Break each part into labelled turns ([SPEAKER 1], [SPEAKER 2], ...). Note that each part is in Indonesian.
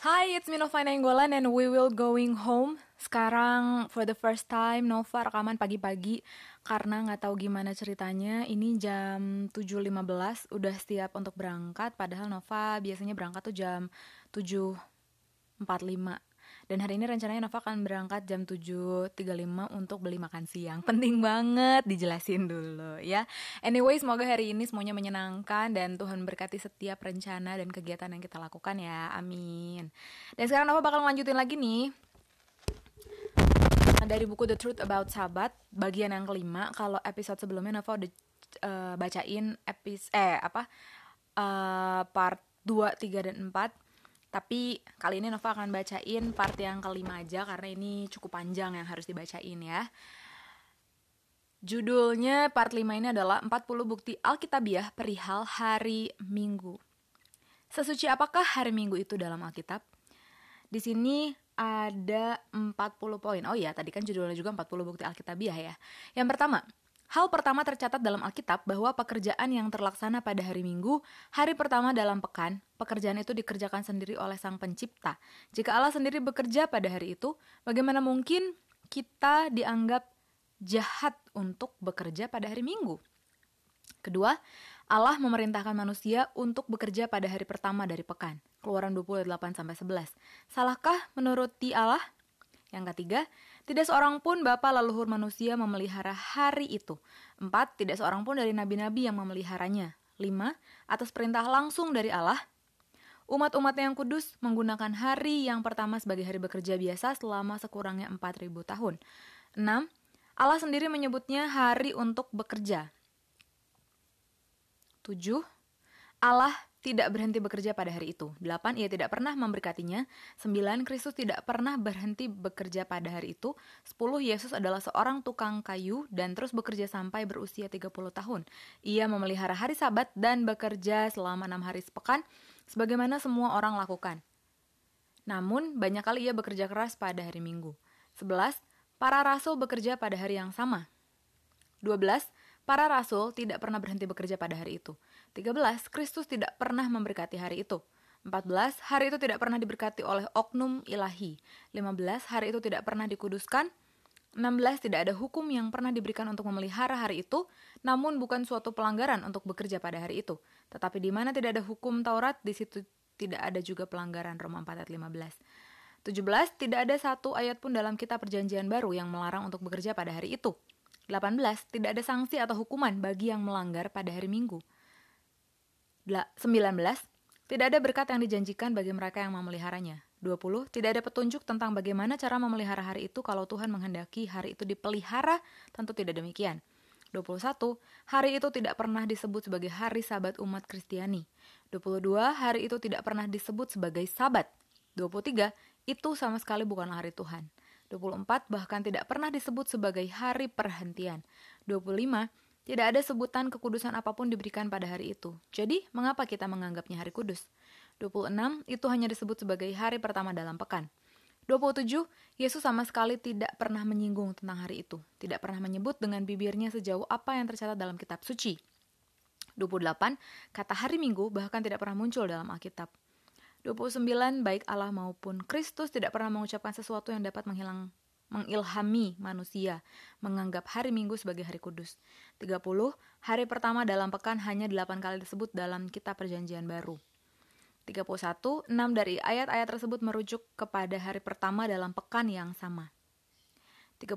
[SPEAKER 1] Hi, it's me Nova Nainggolan and we will going home. Sekarang for the first time Nova rekaman pagi-pagi karena nggak tahu gimana ceritanya. Ini jam 7.15 udah siap untuk berangkat padahal Nova biasanya berangkat tuh jam 7.45. Dan hari ini rencananya Nova akan berangkat jam 7.35 untuk beli makan siang. Penting banget dijelasin dulu ya. Anyway, semoga hari ini semuanya menyenangkan dan Tuhan berkati setiap rencana dan kegiatan yang kita lakukan ya. Amin. Dan sekarang Nova bakal lanjutin lagi nih dari buku The Truth About Sabat bagian yang kelima. Kalau episode sebelumnya Nova udah uh, bacain episode eh apa uh, part 2, 3 dan 4 tapi kali ini Nova akan bacain part yang kelima aja karena ini cukup panjang yang harus dibacain ya. Judulnya part 5 ini adalah 40 bukti Alkitabiah perihal hari Minggu. Sesuci apakah hari Minggu itu dalam Alkitab? Di sini ada 40 poin. Oh iya, tadi kan judulnya juga 40 bukti Alkitabiah ya. Yang pertama, Hal pertama tercatat dalam Alkitab bahwa pekerjaan yang terlaksana pada hari Minggu, hari pertama dalam pekan, pekerjaan itu dikerjakan sendiri oleh Sang Pencipta. Jika Allah sendiri bekerja pada hari itu, bagaimana mungkin kita dianggap jahat untuk bekerja pada hari Minggu? Kedua, Allah memerintahkan manusia untuk bekerja pada hari pertama dari pekan. Keluaran 28 sampai 11. Salahkah menuruti Allah? Yang ketiga, tidak seorang pun bapa leluhur manusia memelihara hari itu. Empat, tidak seorang pun dari nabi-nabi yang memeliharanya. Lima, atas perintah langsung dari Allah. Umat-umat yang kudus menggunakan hari yang pertama sebagai hari bekerja biasa selama sekurangnya 4000 tahun. Enam, Allah sendiri menyebutnya hari untuk bekerja. Tujuh, Allah tidak berhenti bekerja pada hari itu. 8. Ia tidak pernah memberkatinya. 9. Kristus tidak pernah berhenti bekerja pada hari itu. 10. Yesus adalah seorang tukang kayu dan terus bekerja sampai berusia 30 tahun. Ia memelihara hari sabat dan bekerja selama 6 hari sepekan, sebagaimana semua orang lakukan. Namun, banyak kali ia bekerja keras pada hari Minggu. 11. Para rasul bekerja pada hari yang sama. 12. Para rasul tidak pernah berhenti bekerja pada hari itu. 13. Kristus tidak pernah memberkati hari itu. 14. Hari itu tidak pernah diberkati oleh oknum ilahi. 15. Hari itu tidak pernah dikuduskan. 16. Tidak ada hukum yang pernah diberikan untuk memelihara hari itu, namun bukan suatu pelanggaran untuk bekerja pada hari itu. Tetapi di mana tidak ada hukum Taurat, di situ tidak ada juga pelanggaran Roma 4 ayat 15. 17. Tidak ada satu ayat pun dalam kitab perjanjian baru yang melarang untuk bekerja pada hari itu. 18. Tidak ada sanksi atau hukuman bagi yang melanggar pada hari Minggu. 19. Tidak ada berkat yang dijanjikan bagi mereka yang memeliharanya. 20. Tidak ada petunjuk tentang bagaimana cara memelihara hari itu kalau Tuhan menghendaki hari itu dipelihara, tentu tidak demikian. 21. Hari itu tidak pernah disebut sebagai hari sabat umat Kristiani. 22. Hari itu tidak pernah disebut sebagai sabat. 23. Itu sama sekali bukanlah hari Tuhan. 24 bahkan tidak pernah disebut sebagai hari perhentian. 25 tidak ada sebutan kekudusan apa pun diberikan pada hari itu. Jadi, mengapa kita menganggapnya hari kudus? 26 itu hanya disebut sebagai hari pertama dalam pekan. 27 Yesus sama sekali tidak pernah menyinggung tentang hari itu, tidak pernah menyebut dengan bibirnya sejauh apa yang tercatat dalam kitab suci. 28 kata hari Minggu bahkan tidak pernah muncul dalam Alkitab. 29 baik Allah maupun Kristus tidak pernah mengucapkan sesuatu yang dapat menghilang mengilhami manusia menganggap hari Minggu sebagai hari kudus. 30. Hari pertama dalam pekan hanya 8 kali disebut dalam kitab perjanjian baru. 31. 6 dari ayat-ayat tersebut merujuk kepada hari pertama dalam pekan yang sama. 32.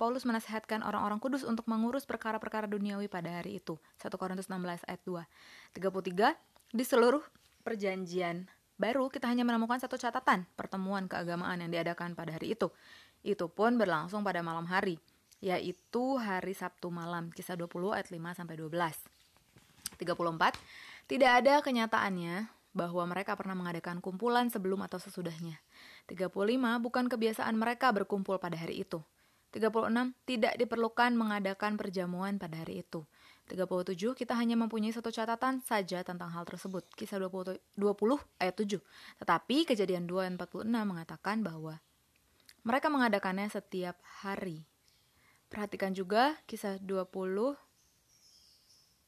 [SPEAKER 1] Paulus menasehatkan orang-orang kudus untuk mengurus perkara-perkara duniawi pada hari itu. 1 Korintus 16 ayat 2. 33. Di seluruh perjanjian baru kita hanya menemukan satu catatan pertemuan keagamaan yang diadakan pada hari itu. Itu pun berlangsung pada malam hari, yaitu hari Sabtu malam, kisah 20 ayat 5 sampai 12. 34. Tidak ada kenyataannya bahwa mereka pernah mengadakan kumpulan sebelum atau sesudahnya. 35. Bukan kebiasaan mereka berkumpul pada hari itu. 36. Tidak diperlukan mengadakan perjamuan pada hari itu. 37. Kita hanya mempunyai satu catatan saja tentang hal tersebut. Kisah 20, 20 ayat 7. Tetapi kejadian 2 ayat 46 mengatakan bahwa mereka mengadakannya setiap hari. Perhatikan juga kisah 20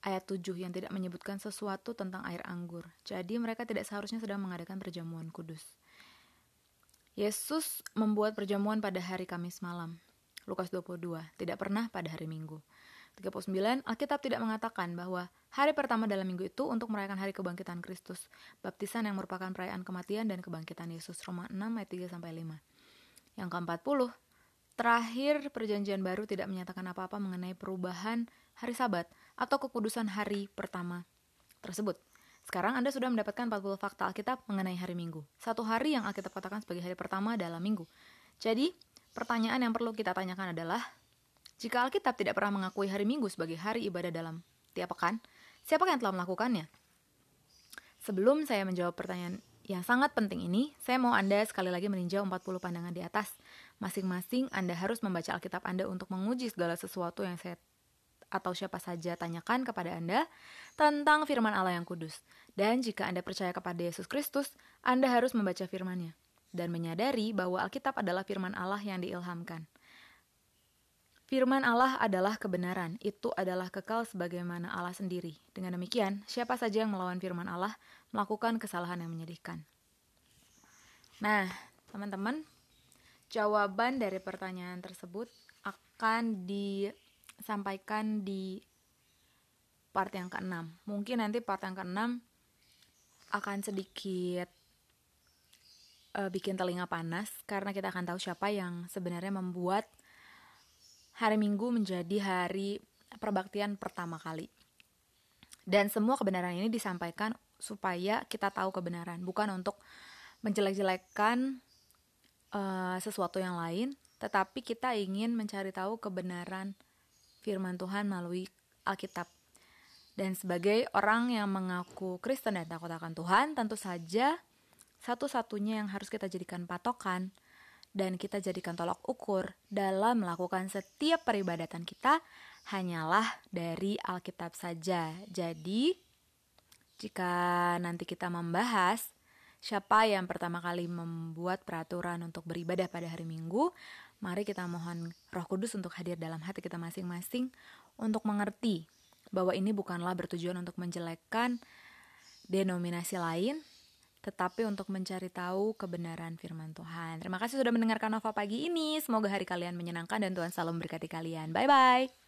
[SPEAKER 1] ayat 7 yang tidak menyebutkan sesuatu tentang air anggur. Jadi mereka tidak seharusnya sedang mengadakan perjamuan kudus. Yesus membuat perjamuan pada hari Kamis malam. Lukas 22, tidak pernah pada hari Minggu. 39, Alkitab tidak mengatakan bahwa hari pertama dalam minggu itu untuk merayakan hari kebangkitan Kristus, baptisan yang merupakan perayaan kematian dan kebangkitan Yesus. Roma 6 ayat 3 sampai 5. Yang ke-40, terakhir perjanjian baru tidak menyatakan apa-apa mengenai perubahan hari Sabat atau kekudusan hari pertama tersebut. Sekarang Anda sudah mendapatkan 40 fakta Alkitab mengenai hari Minggu. Satu hari yang Alkitab katakan sebagai hari pertama dalam minggu. Jadi, pertanyaan yang perlu kita tanyakan adalah, jika Alkitab tidak pernah mengakui hari Minggu sebagai hari ibadah dalam tiap pekan, siapa yang telah melakukannya? Sebelum saya menjawab pertanyaan yang sangat penting ini, saya mau Anda sekali lagi meninjau 40 pandangan di atas. Masing-masing Anda harus membaca Alkitab Anda untuk menguji segala sesuatu yang saya atau siapa saja tanyakan kepada Anda tentang firman Allah yang kudus. Dan jika Anda percaya kepada Yesus Kristus, Anda harus membaca firman-Nya dan menyadari bahwa Alkitab adalah firman Allah yang diilhamkan. Firman Allah adalah kebenaran, itu adalah kekal sebagaimana Allah sendiri. Dengan demikian, siapa saja yang melawan firman Allah melakukan kesalahan yang menyedihkan. Nah, teman-teman, jawaban dari pertanyaan tersebut akan di sampaikan di part yang keenam. Mungkin nanti part yang keenam akan sedikit uh, bikin telinga panas karena kita akan tahu siapa yang sebenarnya membuat hari Minggu menjadi hari perbaktian pertama kali. Dan semua kebenaran ini disampaikan supaya kita tahu kebenaran, bukan untuk menjelek-jelekkan uh, sesuatu yang lain, tetapi kita ingin mencari tahu kebenaran firman Tuhan melalui Alkitab. Dan sebagai orang yang mengaku Kristen dan takut akan Tuhan, tentu saja satu-satunya yang harus kita jadikan patokan dan kita jadikan tolak ukur dalam melakukan setiap peribadatan kita hanyalah dari Alkitab saja. Jadi, jika nanti kita membahas siapa yang pertama kali membuat peraturan untuk beribadah pada hari Minggu, Mari kita mohon Roh Kudus untuk hadir dalam hati kita masing-masing untuk mengerti bahwa ini bukanlah bertujuan untuk menjelekkan denominasi lain, tetapi untuk mencari tahu kebenaran firman Tuhan. Terima kasih sudah mendengarkan Nova pagi ini. Semoga hari kalian menyenangkan dan Tuhan selalu memberkati kalian. Bye bye.